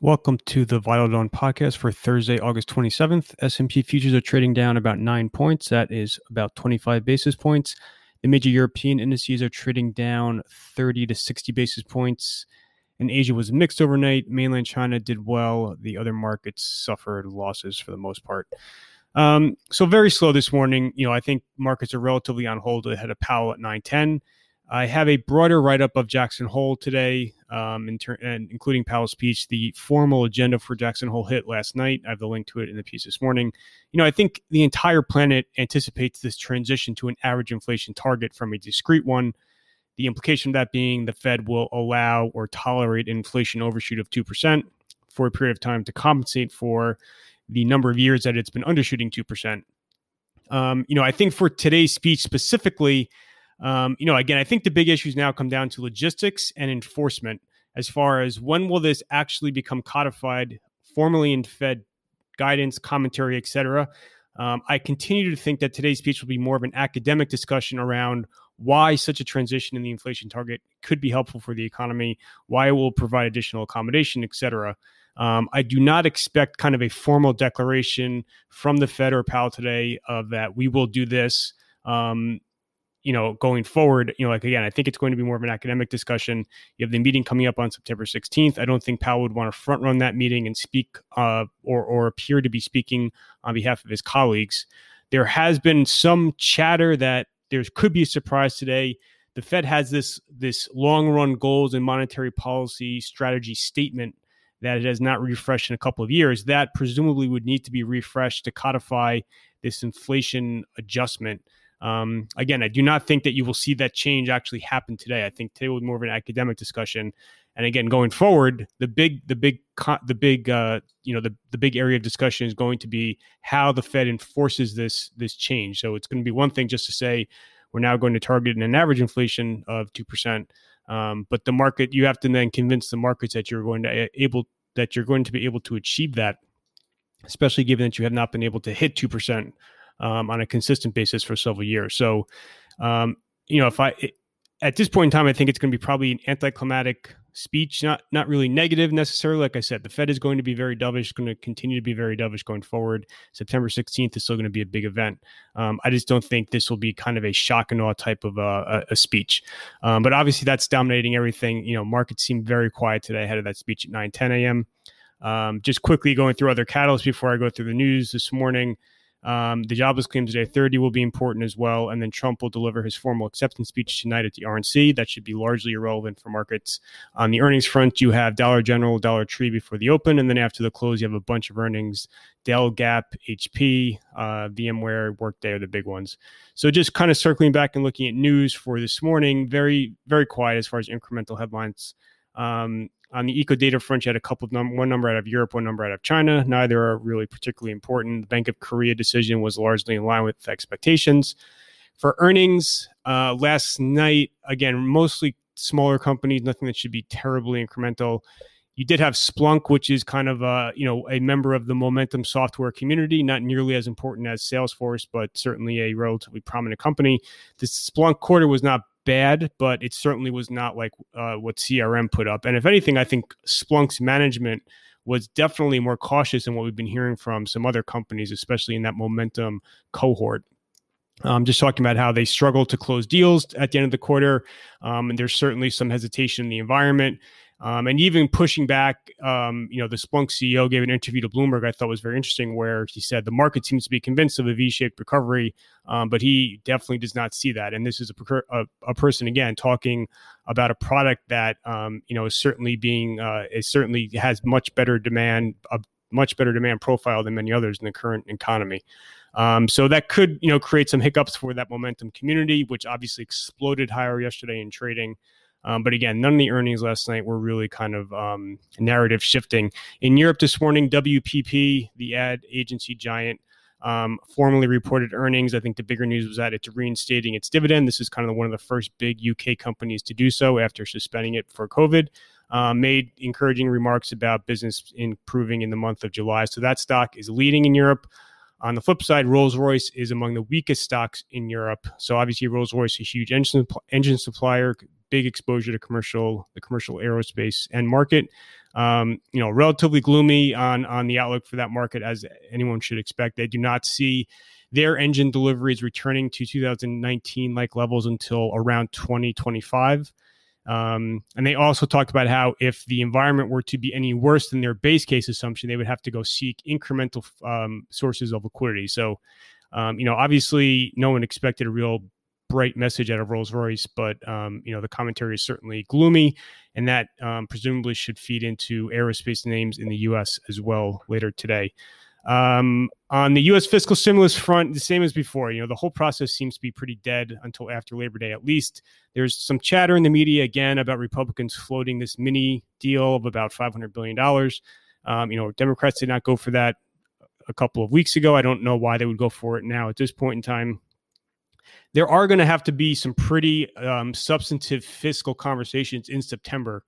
Welcome to the Vital Dawn podcast for Thursday, August 27th. S&P futures are trading down about 9 points. That is about 25 basis points. The major European indices are trading down 30 to 60 basis points. And Asia was mixed overnight. Mainland China did well. The other markets suffered losses for the most part. Um, so very slow this morning. You know, I think markets are relatively on hold ahead of Powell at 910. I have a broader write up of Jackson Hole today, um, in ter- and including Powell's speech. The formal agenda for Jackson Hole hit last night. I have the link to it in the piece this morning. You know, I think the entire planet anticipates this transition to an average inflation target from a discrete one. The implication of that being the Fed will allow or tolerate inflation overshoot of 2% for a period of time to compensate for the number of years that it's been undershooting 2%. Um, you know, I think for today's speech specifically, um, you know, again, I think the big issues now come down to logistics and enforcement as far as when will this actually become codified formally in Fed guidance, commentary, etc. Um, I continue to think that today's speech will be more of an academic discussion around why such a transition in the inflation target could be helpful for the economy, why it will provide additional accommodation, etc. Um, I do not expect kind of a formal declaration from the Fed or Powell today of that we will do this. Um, you know, going forward, you know, like again, I think it's going to be more of an academic discussion. You have the meeting coming up on September 16th. I don't think Powell would want to front run that meeting and speak uh, or or appear to be speaking on behalf of his colleagues. There has been some chatter that there could be a surprise today. The Fed has this this long run goals and monetary policy strategy statement that it has not refreshed in a couple of years. That presumably would need to be refreshed to codify this inflation adjustment. Um, again, I do not think that you will see that change actually happen today. I think today be more of an academic discussion. And again, going forward, the big, the big, the big, uh, you know, the, the big area of discussion is going to be how the Fed enforces this this change. So it's going to be one thing just to say we're now going to target an average inflation of two percent, um, but the market you have to then convince the markets that you're going to able that you're going to be able to achieve that, especially given that you have not been able to hit two percent um, on a consistent basis for several years. So, um, you know, if I at this point in time, I think it's going to be probably an anticlimactic speech, not not really negative necessarily. Like I said, the Fed is going to be very dovish, going to continue to be very dovish going forward. September 16th is still going to be a big event. Um, I just don't think this will be kind of a shock and awe type of uh, a, a speech. Um, but obviously, that's dominating everything. You know, markets seem very quiet today ahead of that speech at 9 10 a.m. Um, just quickly going through other catalysts before I go through the news this morning. Um, the jobless claims today, 30, will be important as well. And then Trump will deliver his formal acceptance speech tonight at the RNC. That should be largely irrelevant for markets. On the earnings front, you have Dollar General, Dollar Tree before the open. And then after the close, you have a bunch of earnings Dell, Gap, HP, uh, VMware, Workday are the big ones. So just kind of circling back and looking at news for this morning, very, very quiet as far as incremental headlines. Um, on the eco data front, you had a couple of num- one number out of Europe, one number out of China. Neither are really particularly important. The Bank of Korea decision was largely in line with expectations. For earnings, uh, last night, again, mostly smaller companies, nothing that should be terribly incremental. You did have Splunk, which is kind of a you know a member of the Momentum software community, not nearly as important as Salesforce, but certainly a relatively prominent company. The Splunk quarter was not bad, but it certainly was not like uh, what CRM put up. And if anything, I think Splunk's management was definitely more cautious than what we've been hearing from some other companies, especially in that momentum cohort. Um, just talking about how they struggled to close deals at the end of the quarter. Um, and there's certainly some hesitation in the environment. Um, and even pushing back, um, you know, the Splunk CEO gave an interview to Bloomberg I thought was very interesting, where he said the market seems to be convinced of a V-shaped recovery, um, but he definitely does not see that. And this is a, a, a person again talking about a product that um, you know is certainly being uh, is certainly has much better demand, a much better demand profile than many others in the current economy. Um, so that could you know create some hiccups for that momentum community, which obviously exploded higher yesterday in trading. Um, but again, none of the earnings last night were really kind of um, narrative shifting. In Europe this morning, WPP, the ad agency giant, um, formally reported earnings. I think the bigger news was that it's reinstating its dividend. This is kind of one of the first big UK companies to do so after suspending it for COVID. Um, made encouraging remarks about business improving in the month of July. So that stock is leading in Europe. On the flip side, Rolls Royce is among the weakest stocks in Europe. So obviously, Rolls Royce, is a huge engine engine supplier, big exposure to commercial the commercial aerospace end market. um, you know, relatively gloomy on on the outlook for that market, as anyone should expect. They do not see their engine deliveries returning to 2019 like levels until around 2025. Um, and they also talked about how if the environment were to be any worse than their base case assumption, they would have to go seek incremental um, sources of liquidity. So, um, you know, obviously, no one expected a real bright message out of Rolls Royce, but um, you know the commentary is certainly gloomy, and that um, presumably should feed into aerospace names in the U.S. as well later today. Um, on the U.S. fiscal stimulus front, the same as before. You know, the whole process seems to be pretty dead until after Labor Day, at least. There's some chatter in the media again about Republicans floating this mini deal of about 500 billion dollars. Um, you know, Democrats did not go for that a couple of weeks ago. I don't know why they would go for it now at this point in time there are going to have to be some pretty um, substantive fiscal conversations in September.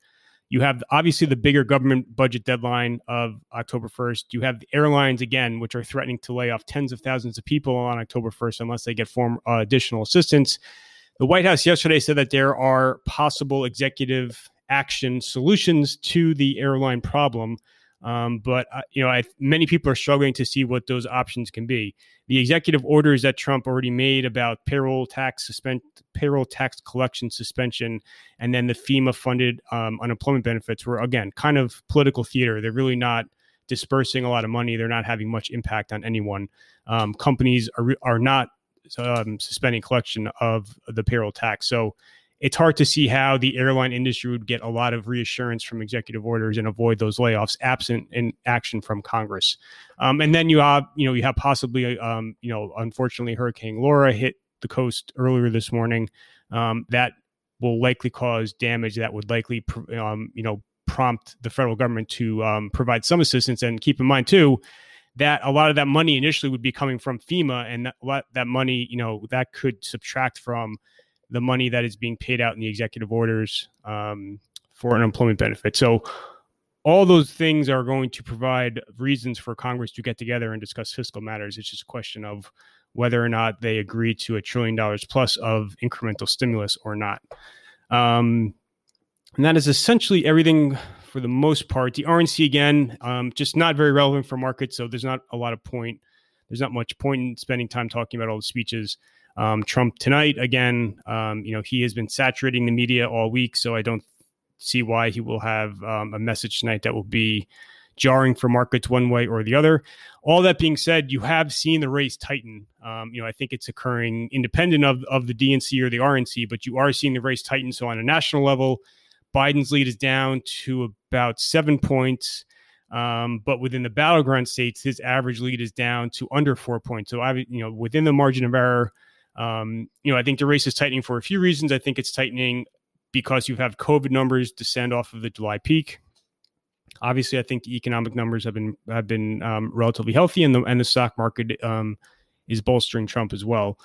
You have obviously the bigger government budget deadline of October 1st. You have the airlines again, which are threatening to lay off tens of thousands of people on October 1st unless they get form uh, additional assistance. The White House yesterday said that there are possible executive action solutions to the airline problem. Um, but uh, you know, I, many people are struggling to see what those options can be. The executive orders that Trump already made about payroll tax suspend, payroll tax collection suspension, and then the FEMA-funded um, unemployment benefits were again kind of political theater. They're really not dispersing a lot of money. They're not having much impact on anyone. Um, companies are are not um, suspending collection of the payroll tax. So it's hard to see how the airline industry would get a lot of reassurance from executive orders and avoid those layoffs absent in action from Congress. Um, and then you have, you know, you have possibly, um, you know, unfortunately, Hurricane Laura hit the coast earlier this morning. Um, that will likely cause damage that would likely, um, you know, prompt the federal government to um, provide some assistance. And keep in mind too that a lot of that money initially would be coming from FEMA, and that, that money, you know, that could subtract from the money that is being paid out in the executive orders um, for unemployment benefits. So all those things are going to provide reasons for Congress to get together and discuss fiscal matters. It's just a question of whether or not they agree to a trillion dollars plus of incremental stimulus or not. Um, and that is essentially everything for the most part. The RNC again, um, just not very relevant for markets, so there's not a lot of point. There's not much point in spending time talking about all the speeches. Um, Trump tonight again, um, you know, he has been saturating the media all week, so I don't see why he will have um, a message tonight that will be jarring for markets one way or the other. All that being said, you have seen the race tighten. Um, you know, I think it's occurring independent of of the DNC or the RNC, but you are seeing the race tighten. So on a national level, Biden's lead is down to about seven points. Um, but within the battleground states, his average lead is down to under four points. So I, you know, within the margin of error, um, you know, I think the race is tightening for a few reasons. I think it's tightening because you have COVID numbers descend off of the July peak. Obviously, I think the economic numbers have been have been um, relatively healthy, and the and the stock market um, is bolstering Trump as well.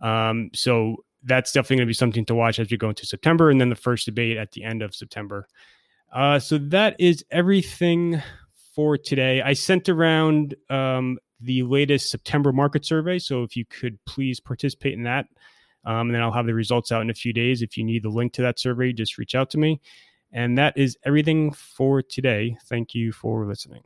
Um, so that's definitely going to be something to watch as we go into September, and then the first debate at the end of September. Uh, so that is everything for today. I sent around um, the latest September market survey. So if you could please participate in that, um, and then I'll have the results out in a few days. If you need the link to that survey, just reach out to me. And that is everything for today. Thank you for listening.